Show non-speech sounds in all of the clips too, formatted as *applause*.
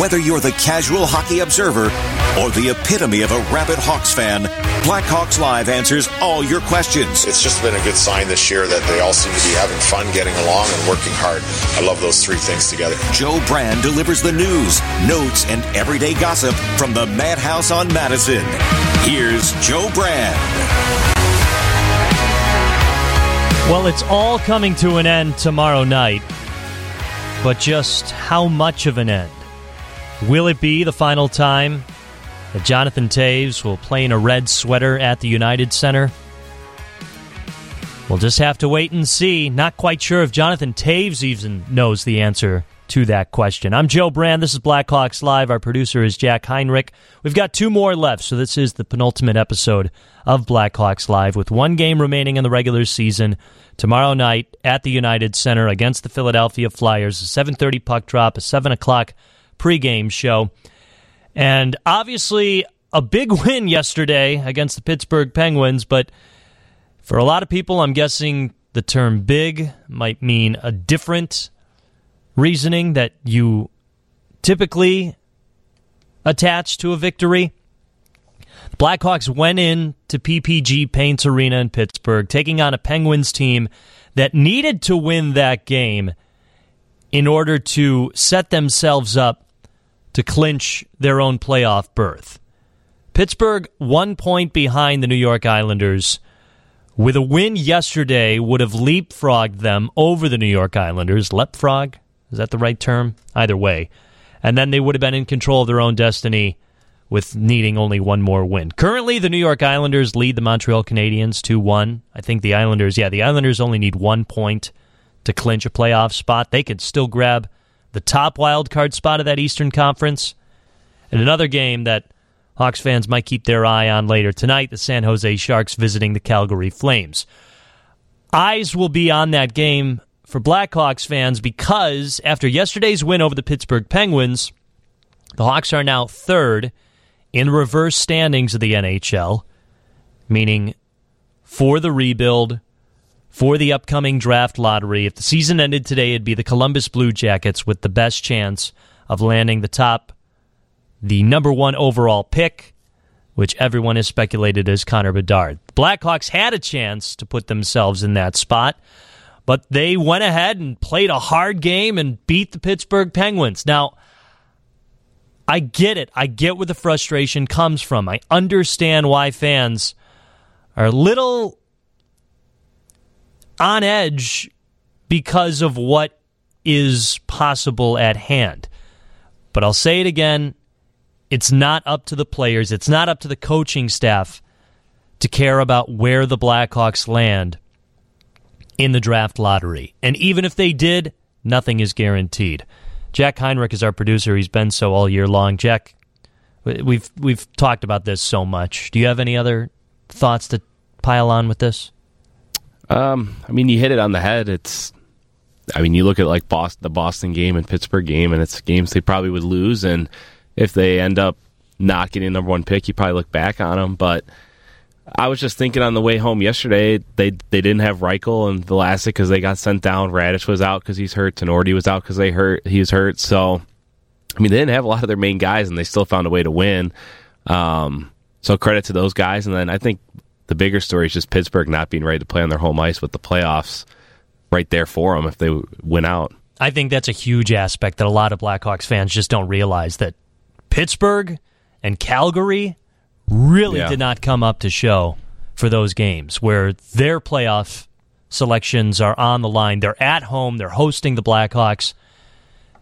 Whether you're the casual hockey observer or the epitome of a rabid Hawks fan, Blackhawks Live answers all your questions. It's just been a good sign this year that they all seem to be having fun, getting along, and working hard. I love those three things together. Joe Brand delivers the news, notes, and everyday gossip from the Madhouse on Madison. Here's Joe Brand. Well, it's all coming to an end tomorrow night, but just how much of an end? Will it be the final time that Jonathan Toews will play in a red sweater at the United Center? We'll just have to wait and see. Not quite sure if Jonathan Toews even knows the answer to that question. I'm Joe Brand. This is Blackhawks Live. Our producer is Jack Heinrich. We've got two more left, so this is the penultimate episode of Blackhawks Live with one game remaining in the regular season tomorrow night at the United Center against the Philadelphia Flyers. A 7.30 puck drop, a 7 o'clock pregame show. And obviously, a big *laughs* win yesterday against the Pittsburgh Penguins, but for a lot of people, I'm guessing the term big might mean a different reasoning that you typically attach to a victory. Blackhawks went in to PPG Paints Arena in Pittsburgh, taking on a Penguins team that needed to win that game in order to set themselves up to clinch their own playoff berth. Pittsburgh, one point behind the New York Islanders. With a win yesterday, would have leapfrogged them over the New York Islanders. Leapfrog? Is that the right term? Either way. And then they would have been in control of their own destiny with needing only one more win. Currently, the New York Islanders lead the Montreal Canadiens 2 1. I think the Islanders, yeah, the Islanders only need one point to clinch a playoff spot. They could still grab the top wild card spot of that Eastern Conference. And another game that Hawks fans might keep their eye on later tonight the San Jose Sharks visiting the Calgary Flames. Eyes will be on that game for Blackhawks fans because after yesterday's win over the Pittsburgh Penguins, the Hawks are now third in reverse standings of the NHL, meaning for the rebuild, for the upcoming draft lottery. If the season ended today, it'd be the Columbus Blue Jackets with the best chance of landing the top, the number one overall pick, which everyone has speculated is Connor Bedard. The Blackhawks had a chance to put themselves in that spot, but they went ahead and played a hard game and beat the Pittsburgh Penguins. Now, I get it. I get where the frustration comes from. I understand why fans are a little on edge because of what is possible at hand. But I'll say it again it's not up to the players, it's not up to the coaching staff to care about where the Blackhawks land in the draft lottery. And even if they did, nothing is guaranteed. Jack Heinrich is our producer. He's been so all year long. Jack, we've we've talked about this so much. Do you have any other thoughts to pile on with this? Um, I mean, you hit it on the head. It's, I mean, you look at like Boston, the Boston game and Pittsburgh game, and it's games they probably would lose. And if they end up not getting number one pick, you probably look back on them. But I was just thinking on the way home yesterday, they they didn't have Reichel and Vlasic because they got sent down. Raddysh was out because he's hurt. Tinordi was out because they hurt. He was hurt. So, I mean, they didn't have a lot of their main guys, and they still found a way to win. Um, so credit to those guys. And then I think the bigger story is just Pittsburgh not being ready to play on their home ice with the playoffs right there for them if they win out. I think that's a huge aspect that a lot of Blackhawks fans just don't realize that Pittsburgh and Calgary really yeah. did not come up to show for those games where their playoff selections are on the line. They're at home, they're hosting the Blackhawks,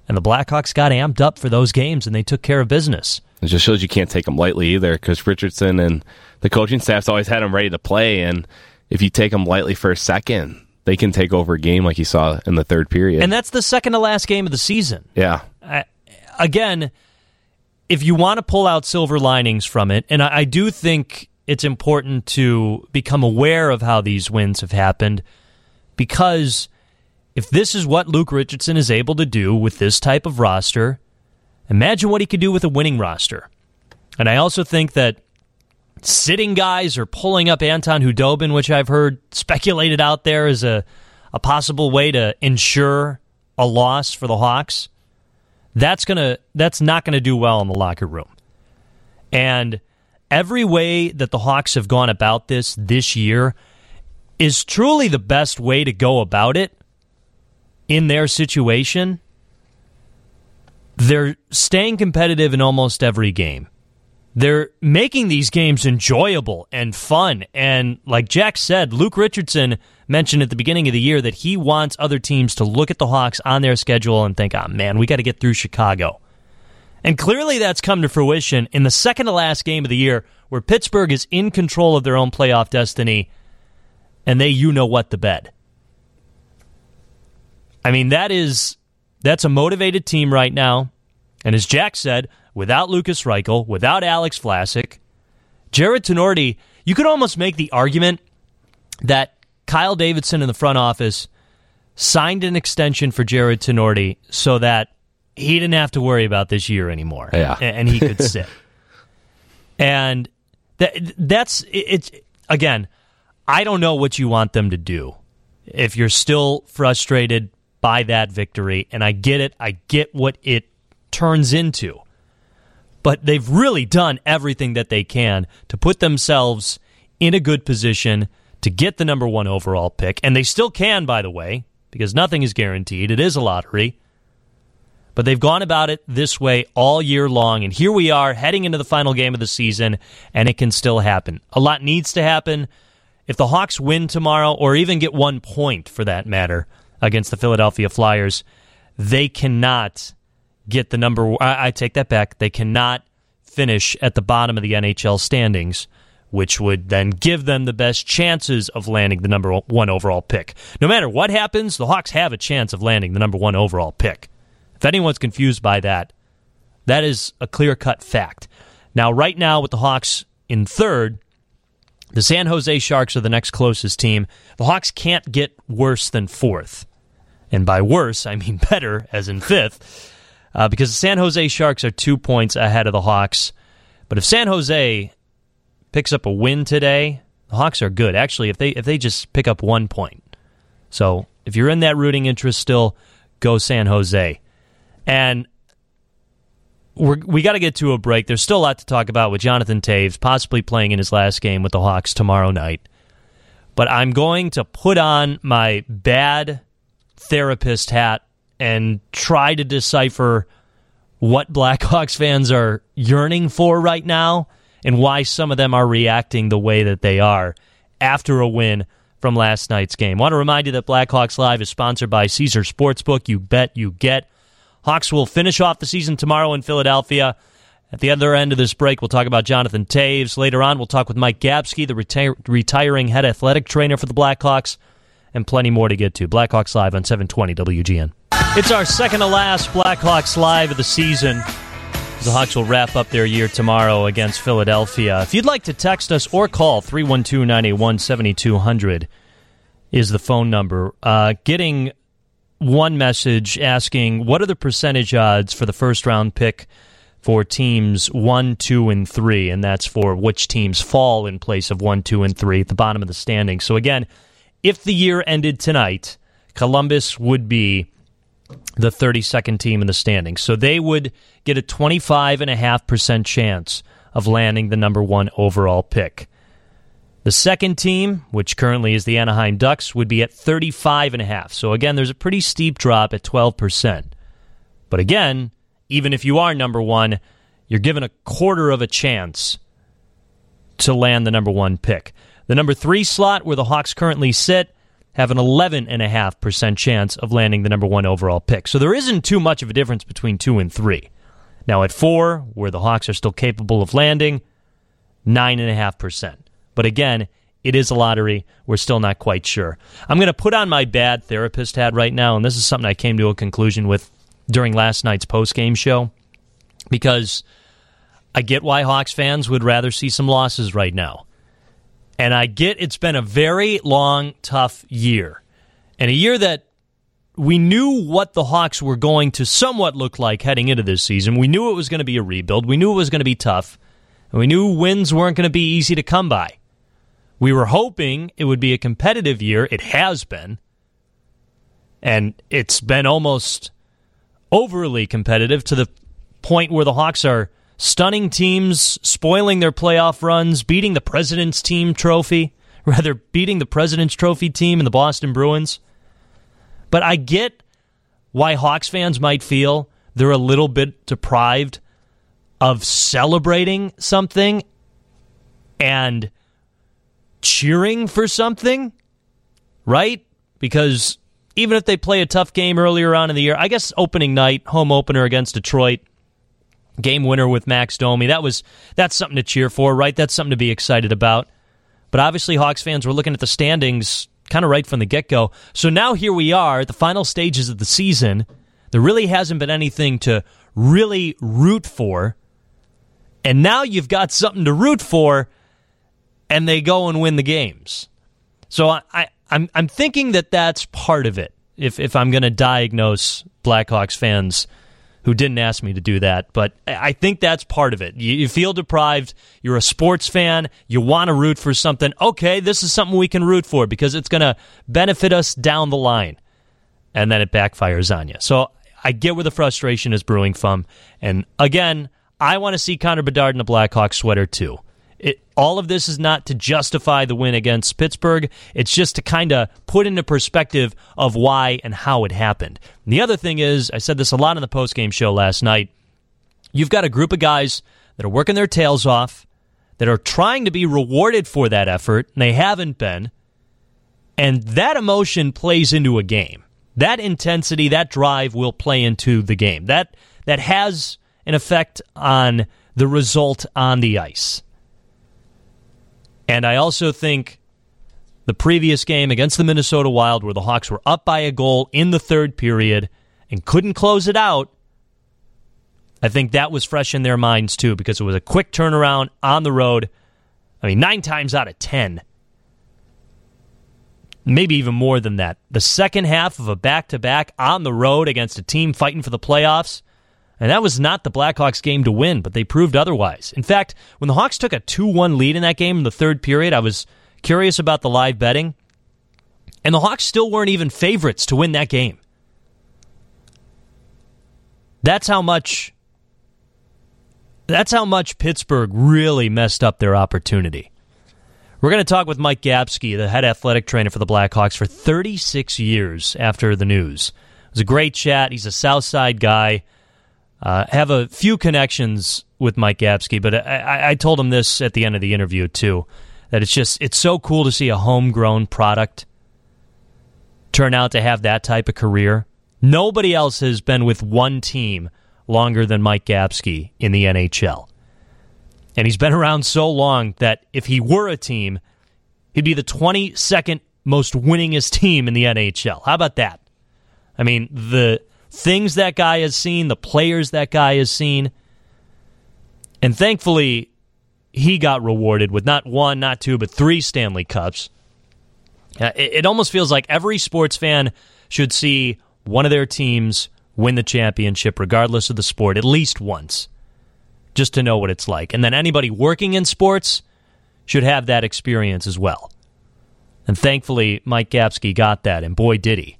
and the Blackhawks got amped up for those games and they took care of business. It just shows you can't take them lightly either because Richardson and the coaching staff's always had them ready to play. And if you take them lightly for a second, they can take over a game like you saw in the third period. And that's the second to last game of the season. Yeah. I, again, if you want to pull out silver linings from it, and I, I do think it's important to become aware of how these wins have happened because if this is what Luke Richardson is able to do with this type of roster, Imagine what he could do with a winning roster. And I also think that sitting guys or pulling up Anton Khudobin, which I've heard speculated out there as a, a possible way to ensure a loss for the Hawks. That's gonna that's not gonna do well in the locker room. And every way that the Hawks have gone about this this year is truly the best way to go about it in their situation. They're staying competitive in almost every game. They're making these games enjoyable and fun. And like Jack said, Luke Richardson mentioned at the beginning of the year that he wants other teams to look at the Hawks on their schedule and think, oh man, we got to get through Chicago. And clearly that's come to fruition in the second to last game of the year where Pittsburgh is in control of their own playoff destiny and they you know what the bed. I mean, that is that's a motivated team right now. And as Jack said, without Lucas Reichel, without Alex Vlasic, Jared Tinordi, you could almost make the argument that Kyle Davidson in the front office signed an extension for Jared Tinordi so that he didn't have to worry about this year anymore. Yeah. And he could *laughs* sit. and that that's it's again, I don't know what you want them to do. If you're still frustrated by that victory, and I get it, I get what it turns into. But they've really done everything that they can to put themselves in a good position to get the number one overall pick. And they still can, by the way, because nothing is guaranteed. It is a lottery. But they've gone about it this way all year long. And here we are heading into the final game of the season, and it can still happen. A lot needs to happen. If the Hawks win tomorrow, or even get one point for that matter, against the Philadelphia Flyers, they cannot get the number. I, I take that back. They cannot finish at the bottom of the NHL standings which would then give them the best chances of landing the number one overall pick. No matter what happens, the Hawks have a chance of landing the number one overall pick. If anyone's confused by that, that is a clear cut fact. Now, right now, with the Hawks in third, the San Jose Sharks are the next closest team. The Hawks can't get worse than fourth. And by worse, I mean *laughs* better, as in fifth, uh, because the San Jose Sharks are two points ahead of the Hawks. But if San Jose picks up a win today, the Hawks are good. Actually, if they if they just pick up one point. So if you're in that rooting interest still, go San Jose. And we're, we got to get to a break. There's still a lot to talk about with Jonathan Toews possibly playing in his last game with the Hawks tomorrow night. But I'm going to put on my bad therapist hat and try to decipher what Blackhawks fans are yearning for right now and why some of them are reacting the way that they are after a win from last night's game. Want to remind you that Blackhawks Live is sponsored by Caesar Sportsbook. You bet, you get. Hawks will finish off the season tomorrow in Philadelphia. At the other end of this break, we'll talk about Jonathan Toews. Later on, we'll talk with Mike Gapski, the reti- retiring head athletic trainer for the Blackhawks and plenty more to get to. Blackhawks Live on 720 WGN. It's our second to last Blackhawks Live of the season. The Hawks will wrap up their year tomorrow against Philadelphia. If you'd like to text us or call 312 981 7200 is the phone number. Uh, getting one message asking what are the percentage odds for the first round pick for teams one, two, and three, and that's for which teams fall in place of one, two, and three at the bottom of the standings. So again, if the year ended tonight, Columbus would be the 32nd team in the standings. So they would get a 25.5% chance of landing the number one overall pick. The second team, which currently is the Anaheim Ducks, would be at 35.5. So again, there's a pretty steep drop at 12%. But again, even if you are number one, you're given a quarter of a chance to land the number one pick. The number three slot, where the Hawks currently sit, have an 11.5% chance of landing the number one overall pick. So there isn't too much of a difference between two and three. Now at four, where the Hawks are still capable of landing, 9.5%. But again, it is a lottery. We're still not quite sure. I'm going to put on my bad therapist hat right now, and this is something I came to a conclusion with during last night's post-game show because I get why Hawks fans would rather see some losses right now. And I get it's been a very long, tough year. And a year that we knew what the Hawks were going to somewhat look like heading into this season. We knew it was going to be a rebuild. We knew it was going to be tough. And we knew wins weren't going to be easy to come by. We were hoping it would be a competitive year. It has been. And it's been almost overly competitive to the point where the Hawks are stunning teams, spoiling their playoff runs, beating the President's Team trophy, *laughs* rather, beating the President's Trophy team and the Boston Bruins. But I get why Hawks fans might feel they're a little bit deprived of celebrating something and cheering for something, right? Because even if they play a tough game earlier on in the year, I guess opening night, home opener against Detroit, game winner with Max Domi, that was that's something to cheer for, right? That's something to be excited about. But obviously Hawks fans were looking at the standings kind of right from the get-go. So now here we are at the final stages of the season. There really hasn't been anything to really root for. And now you've got something to root for and they go and win the games. So I, I I'm I'm thinking that that's part of it. If if I'm going to diagnose Blackhawks fans who didn't ask me to do that, but I think that's part of it. You, you feel deprived. You're a sports fan. You want to root for something. Okay, this is something we can root for because it's going to benefit us down the line, and then it backfires on you. So I get where the frustration is brewing from, and again, I want to see Connor Bedard in a Blackhawks sweater too. It, all of this is not to justify the win against Pittsburgh. It's just to kind of put into perspective of why and how it happened. And the other thing is, I said this a lot on the postgame show last night. You've got a group of guys that are working their tails off, that are trying to be rewarded for that effort, and they haven't been. And that emotion plays into a game. That intensity, that drive will play into the game. That that has an effect on the result on the ice. And I also think the previous game against the Minnesota Wild, where the Hawks were up by a goal in the third period and couldn't close it out, I think that was fresh in their minds too because it was a quick turnaround on the road. I mean, nine times out of ten, maybe even more than that. The second half of a back to back on the road against a team fighting for the playoffs and that was not the Blackhawks game to win, but they proved otherwise. In fact, when the Hawks took a 2 1 lead in that game in the third period, I was curious about the live betting. And the Hawks still weren't even favorites to win that game. That's how much that's how much Pittsburgh really messed up their opportunity. We're going to talk with Mike Gapski, the head athletic trainer for the Blackhawks for 36 years after the news. It was a great chat. He's a South Side guy. Uh, have a few connections with Mike Gapski, but I, I told him this at the end of the interview too, that it's just it's so cool to see a homegrown product turn out to have that type of career. Nobody else has been with one team longer than Mike Gapski in the NHL. And he's been around so long that if he were a team, he'd be the 22nd most winningest team in the NHL. How about that? I mean, the things that guy has seen, the players that guy has seen. And thankfully, he got rewarded with not one, not two, but three Stanley Cups. Uh, it, almost feels like every sports fan should see one of their teams win the championship, regardless of the sport, at least once, just to know what it's like. And then anybody working in sports should have that experience as well. And thankfully, Mike Gapski got that, and boy, did he.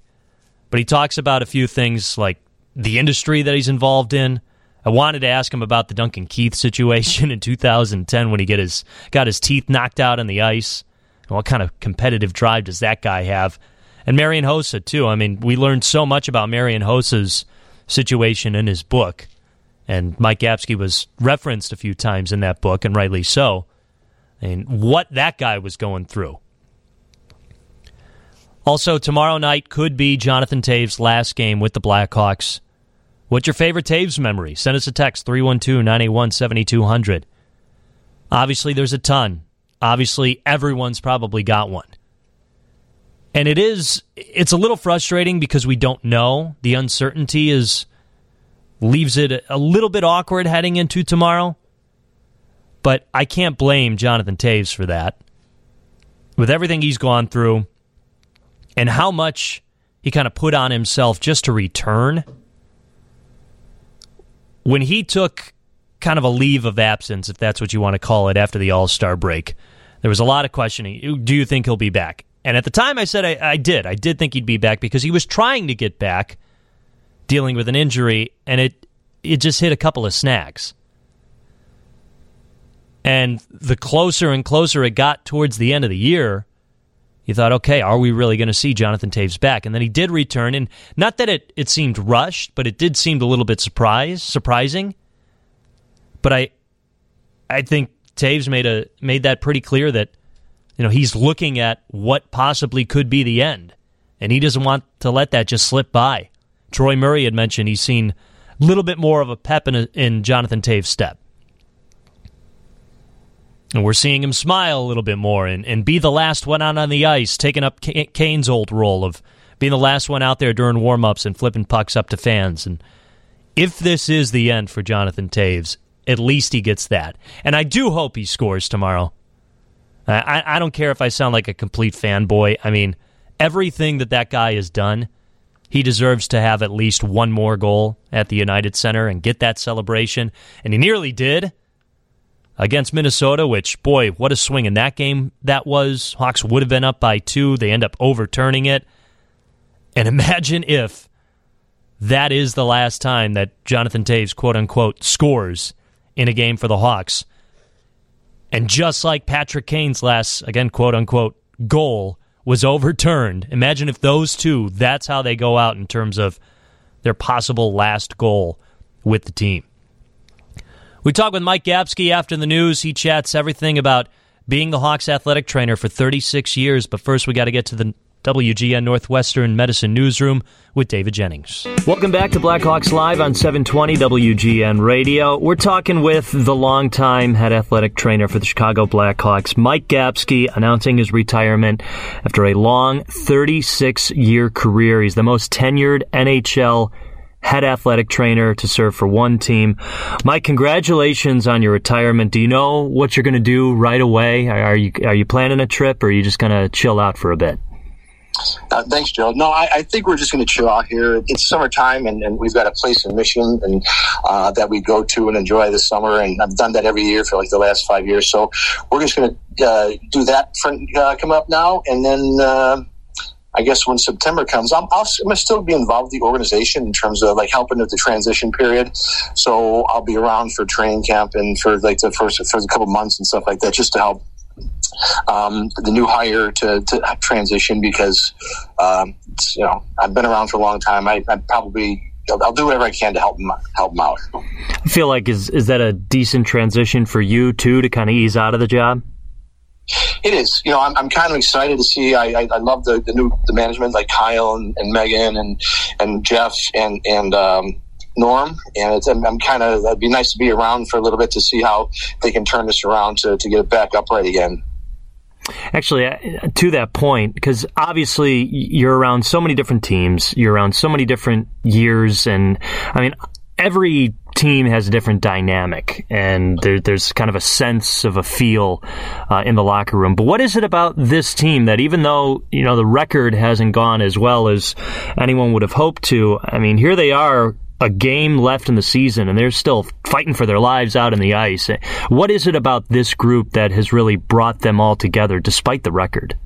But he talks about a few things like the industry that he's involved in. I wanted to ask him about the Duncan Keith situation in 2010 when he get his got his teeth knocked out on the ice. What kind of competitive drive does that guy have? And Marian Hossa too. I mean, we learned so much about Marian Hossa's situation in his book, and Mike Gapski was referenced a few times in that book, and rightly so. And what that guy was going through also, tomorrow night could be Jonathan Toews' last game with the Blackhawks. What's your favorite Toews memory? Send us a text 312 981 7200. Obviously, there's a ton. Obviously, everyone's probably got one. And it is, it's a little frustrating because we don't know. The uncertainty is, leaves it a little bit awkward heading into tomorrow. But I can't blame Jonathan Toews for that. With everything he's gone through, and how much he kind of put on himself just to return. When he took kind of a leave of absence, if that's what you want to call it, after the All Star break, there was a lot of questioning. Do you think he'll be back? And at the time, I said I, I, did. I did think he'd be back because he was trying to get back dealing with an injury, and it it just hit a couple of snags. And the closer and closer it got towards the end of the year, you thought, okay, are we really going to see Jonathan Toews back? And then he did return, and not that it, it seemed rushed, but it did seem a little bit surprise, surprising. But I, I think Toews made a made that pretty clear that, you know, he's looking at what possibly could be the end, and he doesn't want to let that just slip by. Troy Murray had mentioned he's seen a little bit more of a pep in, a, in Jonathan Toews' step. And we're seeing him smile a little bit more and, and be the last one out on the ice, taking up Kane's old role of being the last one out there during warm-ups and flipping pucks up to fans. And if this is the end for Jonathan Toews, at least he gets that. And I do hope he scores tomorrow. I, I don't care if I sound like a complete fanboy. I mean, everything that that guy has done, he deserves to have at least one more goal at the United Center and get that celebration. And he nearly did against Minnesota, which, boy, what a swing in that game that was. Hawks would have been up by two. They end up overturning it. And *laughs* imagine if that is the last time that Jonathan Toews, quote unquote, scores in a game for the Hawks. And just like Patrick Kane's last, again, quote unquote, goal was overturned, imagine if those two, that's how they go out in terms of their possible last goal with the team. We talk with Mike Gapski after the news. He chats everything about being the Hawks athletic trainer for 36 years. But first, we got to get to the WGN Northwestern Medicine Newsroom with David Jennings. Welcome back to Blackhawks Live on 720 WGN Radio. We're talking with the longtime head athletic trainer for the Chicago Blackhawks, Mike Gapski, announcing his retirement after a long 36 year career. He's the most tenured NHL head athletic trainer to serve for one team. Mike, congratulations on your retirement. Do you know what you're going to do right away? Are you are you planning a trip, or are you just going to chill out for a bit? Uh, thanks, Joe. No, I, I think we're just going to chill out here. It's summertime, and, and, we've got a place in Michigan and uh, that we go to and enjoy this summer. And I've done that every year for like the last five years. So we're just going to uh, do that for, uh, come up now, and then uh, I guess when September comes, I'm, I'll, I'm still be involved with the organization in terms of like helping with the transition period. So I'll be around for training camp and for like the first for a couple months and stuff like that, just to help um, the new hire to, to transition because um, you know I've been around for a long time. I, I probably I'll, do whatever I can to help help them out. I feel like is is that a decent transition for you too to kind of ease out of the job? It is. You know, I'm, I'm kind of excited to see. I, I, I love the, the new the management like Kyle and, and Megan and and Jeff and and um, Norm, and it's, I'm, I'm kind of. It'd be nice to be around for a little bit to see how they can turn this around to to get it back upright again. Actually, uh, to that point, because obviously you're around so many different teams, you're around so many different years, and I mean, every team has a different dynamic, and there, there's kind of a sense of a feel uh, in the locker room. But what is it about this team that, even though you know the record hasn't gone as well as anyone would have hoped to, I mean, here they are. A game left in the season, and they're still fighting for their lives out in the ice. What is it about this group that has really brought them all together, despite the record?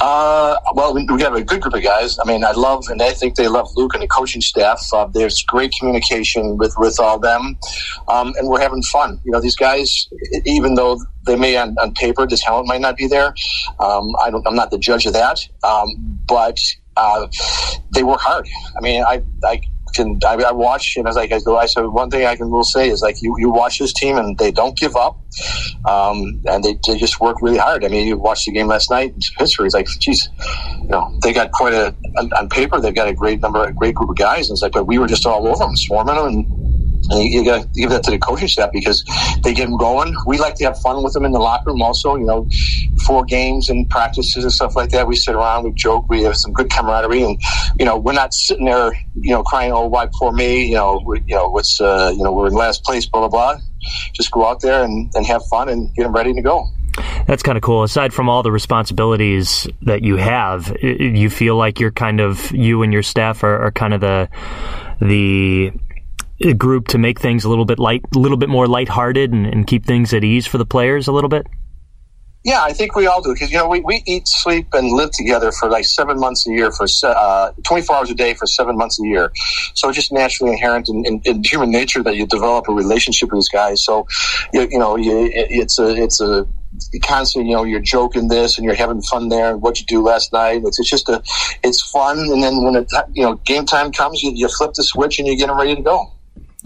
Uh, well, we, we have a good group of guys. I mean, I love, and I think they love Luke and the coaching staff. Uh, there's great communication with, with all them, um, and we're having fun. You know, these guys, even though they may on, on paper, the talent might not be there. Um, I I'm not the judge of that, um, but uh, they work hard. I mean, I, I can I, I watch and as like I go, I said one thing I can will say is like you, you watch this team and they don't give up, um, and they, they just work really hard. I mean, you watched the game last night in Pittsburgh. It's like, geez, you know, they got quite a on, on paper they've got a great number, a great group of guys. And it's like, but we were just all over them, swarming them, and and you, you got to give that to the coaching staff because they get them going. We like to have fun with them in the locker room also, you know, for games and practices and stuff like that. We sit around, we joke, we have some good camaraderie. And, you know, we're not sitting there, you know, crying, oh, why poor me? You know, we, you know, what's, uh, you know, we're in last place, blah, blah, blah. Just go out there and, and have fun and get them ready to go. That's kind of cool. Aside from all the responsibilities that you have, you feel like you're kind of you and your staff are, are kind of the the group to make things a little bit light, a little bit more lighthearted, and, and keep things at ease for the players a little bit? Yeah, I think we all do because you know we, we eat, sleep, and live together for like seven months a year for uh, twenty four hours a day for seven months a year. So it's just naturally inherent in, in, in, human nature that you develop a relationship with these guys. So you, you know you, it's a it's a constantly, you know, you're joking this and you're having fun there. And what you do last night? It's, it's just a, it's fun. And then when it, you know, game time comes, you, you flip the switch and you get them ready to go.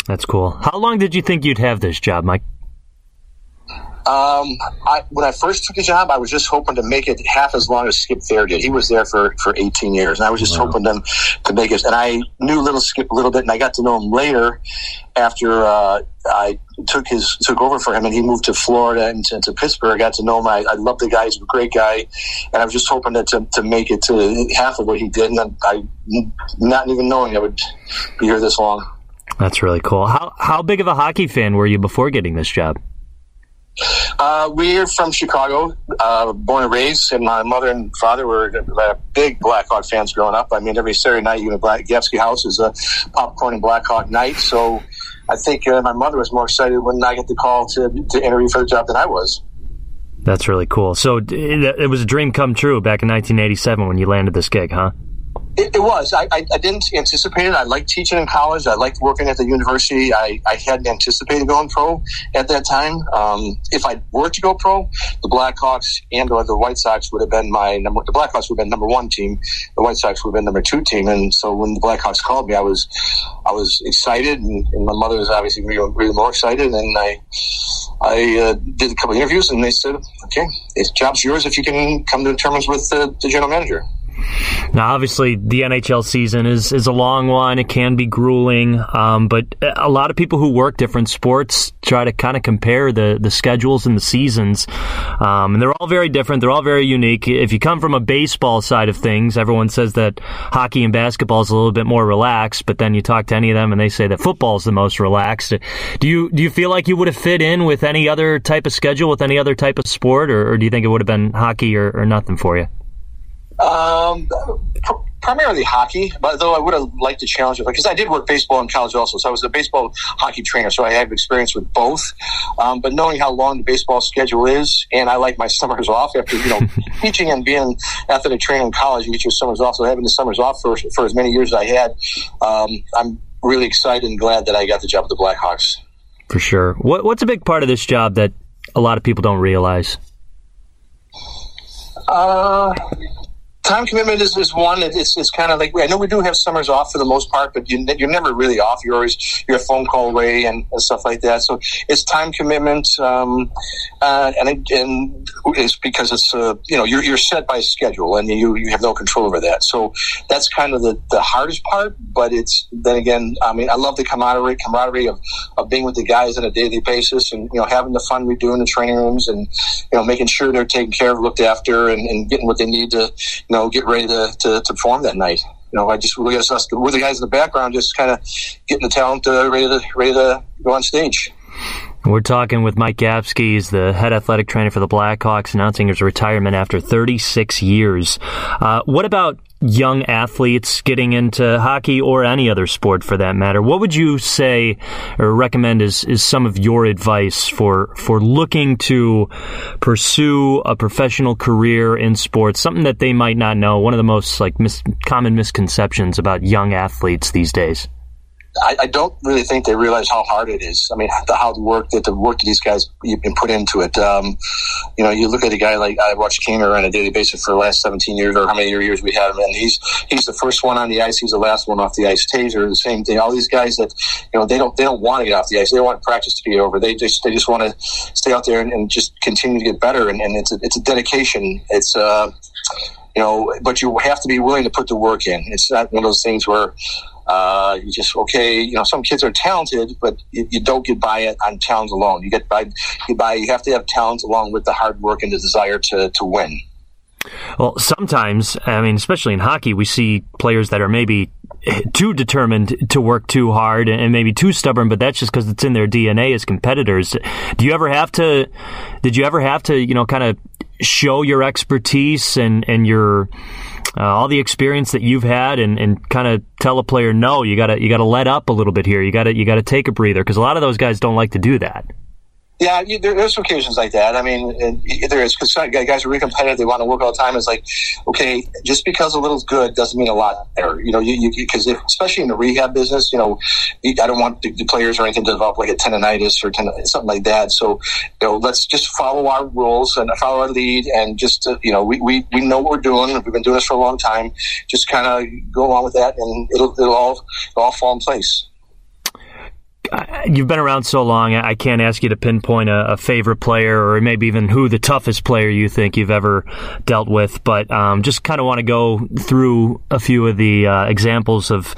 That's cool. How long did you think you'd have this job, Mike? Um, I, when I first took the job, I was just hoping to make it half as long as Skip Thayer did. He was there for, for 18 years, and I was just wow. hoping them to make it. And I knew little Skip a little bit, and I got to know him later after uh, I took his took over for him, and he moved to Florida and to, to Pittsburgh. I got to know him. I, I love the guy; he's a great guy, and I was just hoping that to, to make it to half of what he did. And I, not even knowing I would be here this long. That's really cool. How how big of a hockey fan were you before getting this job? Uh, we're from Chicago, uh, born and raised, and my mother and father were uh, big Blackhawk fans growing up. I mean, every Saturday night, you know, Black House is a popcorn and Blackhawk night. So I think uh, my mother was more excited when I get the call to, to interview for the job than I was. That's really cool. So it, it was a dream come true back in 1987 when you landed this gig, huh? It, it was. I, I, I, didn't anticipate it. I liked teaching in college. I liked working at the university. I, I hadn't anticipated going pro at that time. Um, if I were to go pro, the Blackhawks and or the White Sox would have been my number. The Blackhawks would have been number one team. The White Sox would have been number two team. And so when the Blackhawks called me, I was I was excited, and, and my mother was obviously really, really more excited. And I I uh, did a couple of interviews, and they said, "Okay, this job's yours if you can come to terms with the, the general manager." Now, obviously, the NHL season is, is a long one. It can be grueling, um, but a lot of people who work different sports try to kind of compare the, the schedules and the seasons. Um, and they're all very different. They're all very unique. If you come from a baseball side of things, everyone says that hockey and basketball is a little bit more relaxed, but then you talk to any of them and they say that football is the most relaxed. Do you, do you feel like you would have fit in with any other type of schedule, with any other type of sport, or, or do you think it would have been hockey or, or nothing for you? Um, primarily hockey, but though I would have liked to challenge it because I did work baseball in college also. So I was a baseball hockey trainer, so I have experience with both. Um, but knowing how long the baseball schedule is, and I like my *laughs* summers off after you know *laughs* teaching and being athletic trainer in college, you get your summers off. So having the summers off for for as many years as I had, um, I'm really excited and glad that I got the job at the Blackhawks. For sure. What, what's a big part of this job that a lot of people don't realize? Uh, time commitment is, is one. It's, it's kind of like I know we do have summers off for the most part, but you, you're never really off. You're always you're a phone call away and, and stuff like that. So it's time commitment, um, uh, and and it's because it's uh, you know you're, you're set by schedule and you you have no control over that. So that's kind of the, the hardest part. But it's then again, I mean, I love the camaraderie camaraderie of, of being with the guys on a daily basis and you know having the fun we do in the training rooms and you know making sure they're taken care of, looked after, and, and getting what they need to. You get ready to, to, to perform that night. You know, I just look at us, we're the guys in the background, just kind of getting the talent uh, ready to ready to go on stage. We're talking with Mike Gapski, he's the head athletic trainer for the Blackhawks, announcing his retirement after 36 years. Uh, what about young athletes getting into hockey or any other sport for that matter? What would you say or recommend is, is some of your advice for, for looking to pursue a professional career in sports? Something that they might not know. One of the most like mis- common misconceptions about young athletes these days. I, I, don't really think they realize how hard it is. I mean, the how the work that the work that these guys have been put into it. Um, you know, you look at a guy like I watch Kaner on a daily basis for the last 17 years or how many years we had him, and he's he's the first one on the ice. He's the last one off the ice. Tazer, the same thing. All these guys that you know they don't they don't want to get off the ice. They want practice to be over. They just they just want to stay out there and, and just continue to get better. And, and it's a, it's a dedication. It's uh, you know, but you have to be willing to put the work in. It's not one of those things where uh, you just okay. You know, some kids are talented, but you, you, don't get by it on talent alone. You get by you by you have to have talent along with the hard work and the desire to to win. Well, sometimes, I mean, especially in hockey, we see players that are maybe too determined to work too hard and maybe too stubborn, but that's just because it's in their DNA as competitors. Do you ever have to? Did you ever have to, you know, kind of show your expertise and and your uh, all the experience that you've had and, and kind of tell a player no you gotta you gotta let up a little bit here you gotta you gotta take a breather because a lot of those guys don't like to do that Yeah, you, there, there's occasions like that. I mean, there is because guys are really competitive. They want to work all the time. It's like, okay, just because a little's good doesn't mean a lot there. You know, you because especially in the rehab business, you know, I don't want the, the, players or anything to develop like a tendonitis or tendon, something like that. So, you know, let's just follow our rules and follow our lead, and just uh, you know, we, we we know what we're doing. We've been doing this for a long time. Just kind of go along with that, and it'll it'll all it'll all fall in place you've been around so long, I can't ask you to pinpoint a, a, favorite player or maybe even who the toughest player you think you've ever dealt with, but um, just kind of want to go through a few of the uh, examples of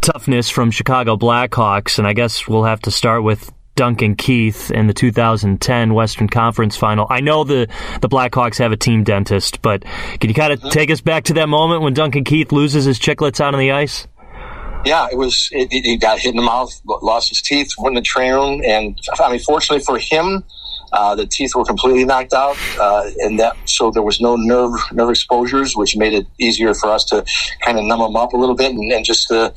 toughness from Chicago Blackhawks, and I guess we'll have to start with Duncan Keith in the 2010 Western Conference Final. I know the the Blackhawks have a team dentist, but can you kind of take us back to that moment when Duncan Keith loses his chiclets out on the ice? Yeah, it was. It, he got hit in the mouth, lost his teeth, went in the train room, and I mean, fortunately for him, uh, the teeth were completely knocked out, uh, and that so there was no nerve nerve exposures, which made it easier for us to kind of numb him up a little bit and, and just uh,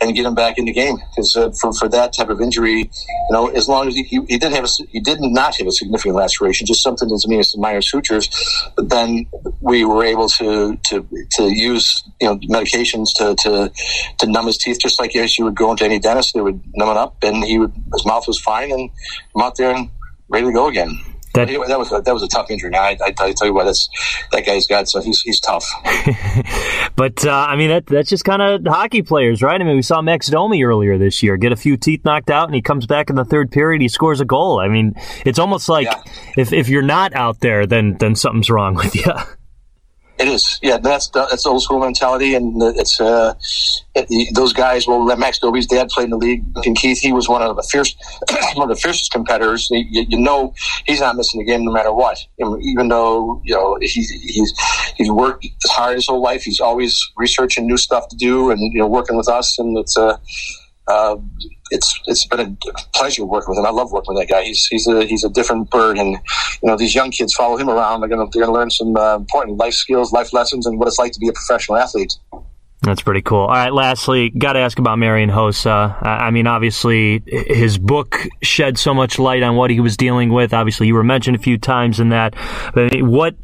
and get him back in the game. Because uh, for for that type of injury, you know, as long as he, he, did have a, he did not have a significant laceration, just something as mean as minor sutures, but then we were able to to to use you know medications to to to numb his teeth, just like as you would go into any dentist, they would numb it up, and he would his mouth was fine, and come out there and ready to go again. That, that was a, that was a tough injury. I, I, I tell you what, that's that guy's got so he's he's tough. *laughs* but uh, I mean that that's just kind of hockey players, right? I mean we saw Max Domi earlier this year get a few teeth knocked out, and he comes back in the third period, he scores a goal. I mean it's almost like yeah. if if you're not out there, then then something's wrong with you. *laughs* It is, yeah. That's that's old school mentality, and it's uh, it, those guys. Well, Max Domi's dad played in the league, and Keith, he was one of the fierce, *clears throat* one of the fiercest competitors. You, you, know, he's not missing a game no matter what. Even though you know he's he's he's worked as hard his whole life. He's always researching new stuff to do, and you know, working with us, and it's. Uh, uh, it's it's been a pleasure working with him. I love working with that guy. He's he's a he's a different bird, and you know these young kids follow him around. They're gonna they're gonna learn some uh, important life skills, life lessons, and what it's like to be a professional athlete. That's pretty cool. All right, lastly, got to ask about Marian Hossa. I mean, obviously, his book shed so much light on what he was dealing with. Obviously, you were mentioned a few times in that. But what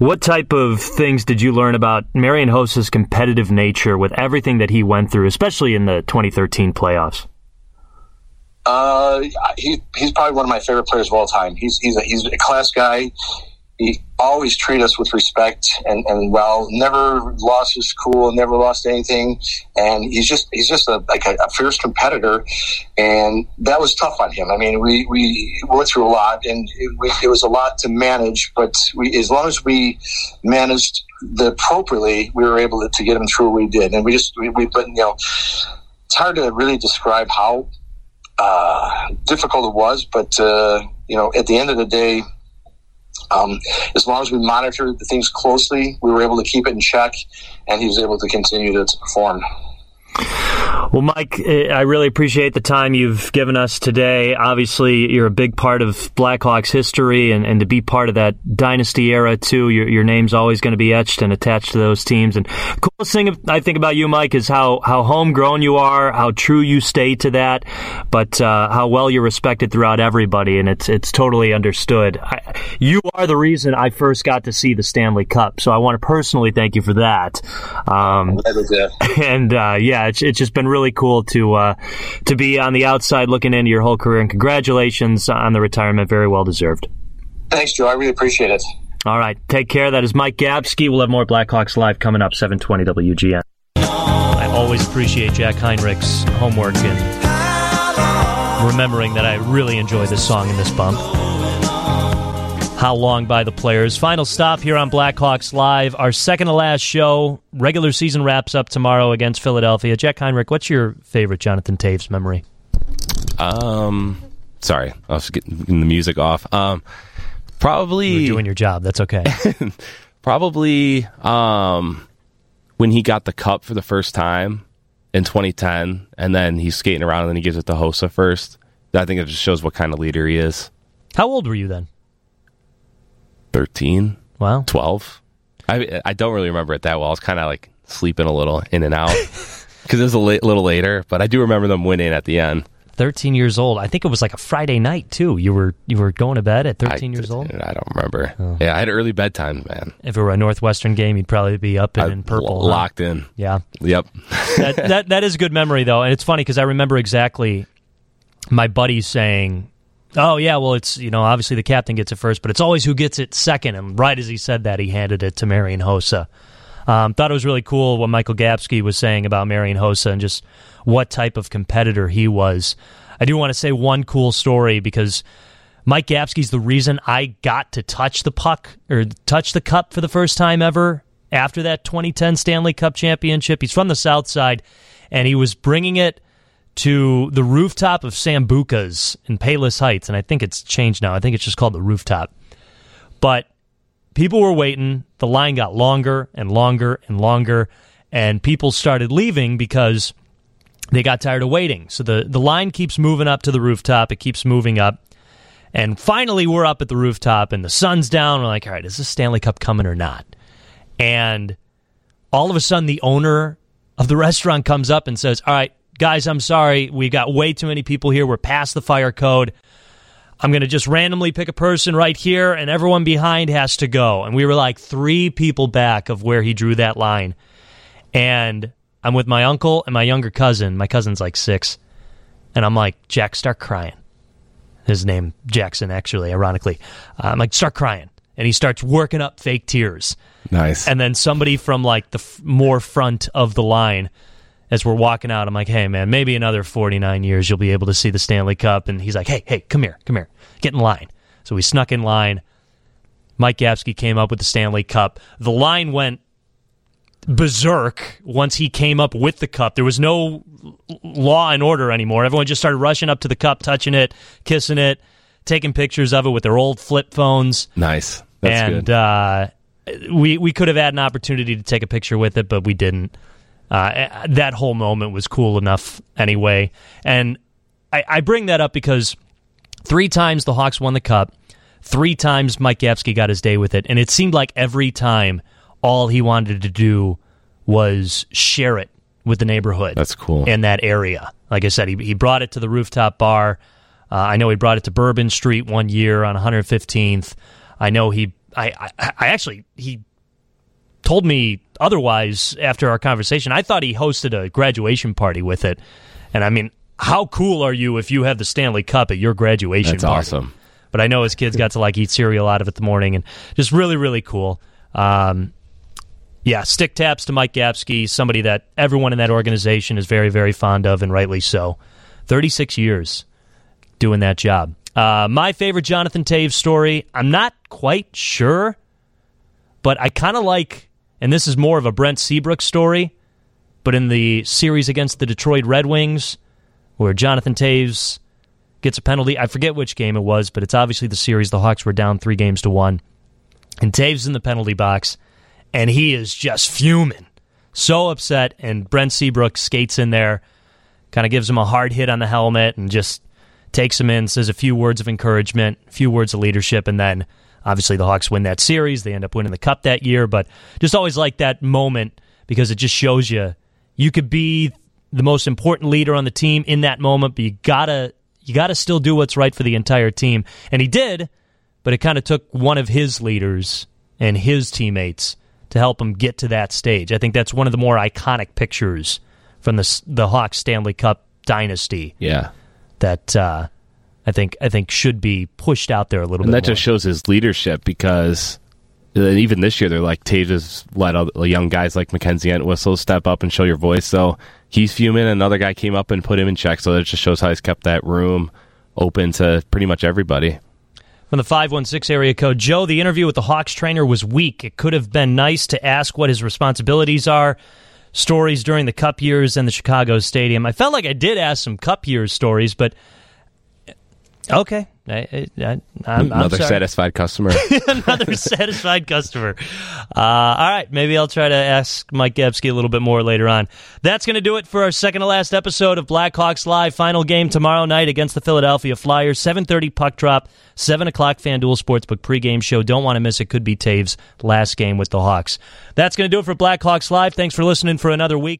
what type of things did you learn about Marian Hossa's competitive nature with everything that he went through, especially in the 2013 playoffs? Uh, he, he's probably one of my favorite players of all time. He's he's a, he's a class guy. He always treated us with respect and, and well. Never lost his cool. Never lost anything. And he's just he's just a, like a, a fierce competitor, and that was tough on him. I mean, we, we went through a lot, and it, we, it was a lot to manage. But we, as long as we managed the appropriately, we were able to, to get him through what we did. And we just we, we but you know, it's hard to really describe how uh, difficult it was, but uh, you know, at the end of the day, um, as long as we monitored the things closely, we were able to keep it in check, and he was able to continue to, to perform. Well, Mike, eh, I really appreciate the time you've given us today. Obviously, you're a big part of Blackhawks history, and, and to be part of that dynasty era, too, your, your name's always going to be etched and attached to those teams. And coolest thing I think about you, Mike, is how, how homegrown you are, how true you stay to that, but uh, how well you're respected throughout everybody, and it's, it's totally understood. I, you are the reason I first got to see the Stanley Cup, so I want to personally thank you for that. Um, *laughs* and uh, yeah, it's, it's just been really cool to uh, to be on the outside looking into your whole career. And congratulations on the retirement. Very well deserved. Thanks, Joe. I really appreciate it. All right. Take care. That is Mike Gapski. We'll have more Blackhawks Live coming up, 720 WGN. I always appreciate Jack Heinrich's homework and remembering that I really enjoy this song in this bump. How Long by the Players. Final stop here on Blackhawks Live. Our second to last show. Regular season wraps up tomorrow against Philadelphia. Jack Heinrich, what's your favorite Jonathan Toews memory? Um, sorry, I was getting the music off. Um, probably You're doing your job. That's okay. *laughs* probably um, when he got the cup for the first time in 2010, and then he's skating around and then he gives it to Hossa first. I think it just shows what kind of leader he is. How old were you then? 13. Wow. 12. I I don't really remember it that well. I was kind of like sleeping a little in and out *laughs* because it was a li- little later, but I do remember them winning at the end. 13 years old. I think it was like a Friday night too. You were you were going to bed at 13 I, years old. I don't remember. Oh. Yeah, I had early bedtime, man. If it were a Northwestern game, you'd probably be up in, in purple, l- locked huh? in. Yeah. Yep. *laughs* that, that that is a good memory though, and it's funny because I remember exactly my buddy saying, "Oh yeah, well it's you know obviously the captain gets it first, but it's always who gets it second. And right as he said that, he handed it to Marian Hossa. Um, thought it was really cool what Michael Gapski was saying about Marian Hossa and just what type of competitor he was. I do want to say one cool story because Mike Gapski's the reason I got to touch the puck or touch the cup for the first time ever after that 2010 Stanley Cup championship. He's from the South Side, and he was bringing it to the rooftop of Sambuca's in Palos Heights, and I think it's changed now. I think it's just called the rooftop. But people were waiting. The line got longer and longer and longer, and people started leaving because they got tired of waiting. So the, the line keeps moving up to the rooftop. It keeps moving up. And finally, we're up at the rooftop, and the sun's down. We're like, all right, is this Stanley Cup coming or not? And all of a sudden, the owner of the *laughs* restaurant comes up and says, all right, guys, I'm sorry. We got way too many people here. We're past the fire code. I'm going to just randomly pick a person right here, and everyone behind has to go. And we were like three people back of where he drew that line. And I'm with my uncle and my younger cousin. My cousin's like six. And I'm like, Jack, start crying. His name, Jackson, actually, ironically. I'm like, start crying. And he starts working up fake tears. Nice. And then somebody from like the f- more front of the line as we're walking out, I'm like, hey, man, maybe another 49 years you'll be able to see the Stanley Cup. And he's like, hey, hey, come here, come here, get in line. So we snuck in line. Mike Gapski came up with the Stanley Cup. The line went berserk once he came up with the cup. There was no law and order anymore. Everyone just started rushing up to the cup, touching it, kissing it, taking pictures of it with their old flip phones. Nice. That's and. Uh, we we could have had an opportunity to take a picture with it, but we didn't. Uh, that whole moment was cool enough anyway. And I, I, bring that up because three times the Hawks won the cup, three times Mike Gapski got his day with it, and it seemed like every time all he wanted to do was share it with the neighborhood. That's cool. In that area. Like I said, he, he brought it to the rooftop bar. Uh, I know he brought it to Bourbon Street one year on 115th. I know he, I, I, I actually, he told me otherwise after our conversation. I thought he hosted a graduation party with it. And I mean, how cool are you if you have the Stanley Cup at your graduation That's party? awesome. But I know his kids got to like eat cereal out of it the morning and just really, really cool. Um, yeah, stick taps to Mike Gapski, somebody that everyone in that organization is very, very fond of, and rightly so. 36 years doing that job. Uh, my favorite Jonathan Toews story, I'm not quite sure, but I kind of like, and this is more of a Brent Seabrook story, but in the series against the Detroit Red Wings, where Jonathan Toews gets a penalty, I forget which game it was, but it's obviously the series. The Hawks were down three games to one. And Toews in the penalty box and he is just fuming. So upset, and Brent Seabrook skates in there, kind of gives him a hard hit on the helmet, and just takes him in, says a few words of encouragement, a few words of leadership, and then obviously the Hawks win that series. They end up winning the cup that year, but just always like that moment because it just shows you you could be the most important leader on the team in that moment, but you gotta you gotta still do what's right for the entire team, and he did. But it kind of took one of his leaders and his teammates to help him get to that stage. I think that's one of the more iconic pictures from the the Hawks Stanley Cup dynasty. Yeah, that uh, I think I think should be pushed out there a little and bit. that just shows his leadership because uh, even this year they're like Toews let other, uh, young guys like Mackenzie Entwistle step up and show your voice. So he's fuming. Another guy came up and put him in check. So it just shows how he's kept that room open to pretty much everybody. From the 516 area code, Joe, the interview with the Hawks trainer was weak. It could have been nice to ask what his responsibilities are, stories during the Cup years and the Chicago Stadium. I felt like I did ask some Cup years stories, but okay. I, I, I'm, Another satisfied customer. *laughs* Another satisfied customer. Uh, all right, maybe I'll try to ask Mike Gapski a little bit more later on. That's going to do it for our second to last episode of Blackhawks Live. Final game tomorrow night against the Philadelphia Flyers. 7.30 puck drop, 7 o'clock FanDuel Sportsbook pregame show. Don't want to miss it. Could be Toews' last game with the Hawks. That's going to do it for Blackhawks Live. Thanks for listening for another week.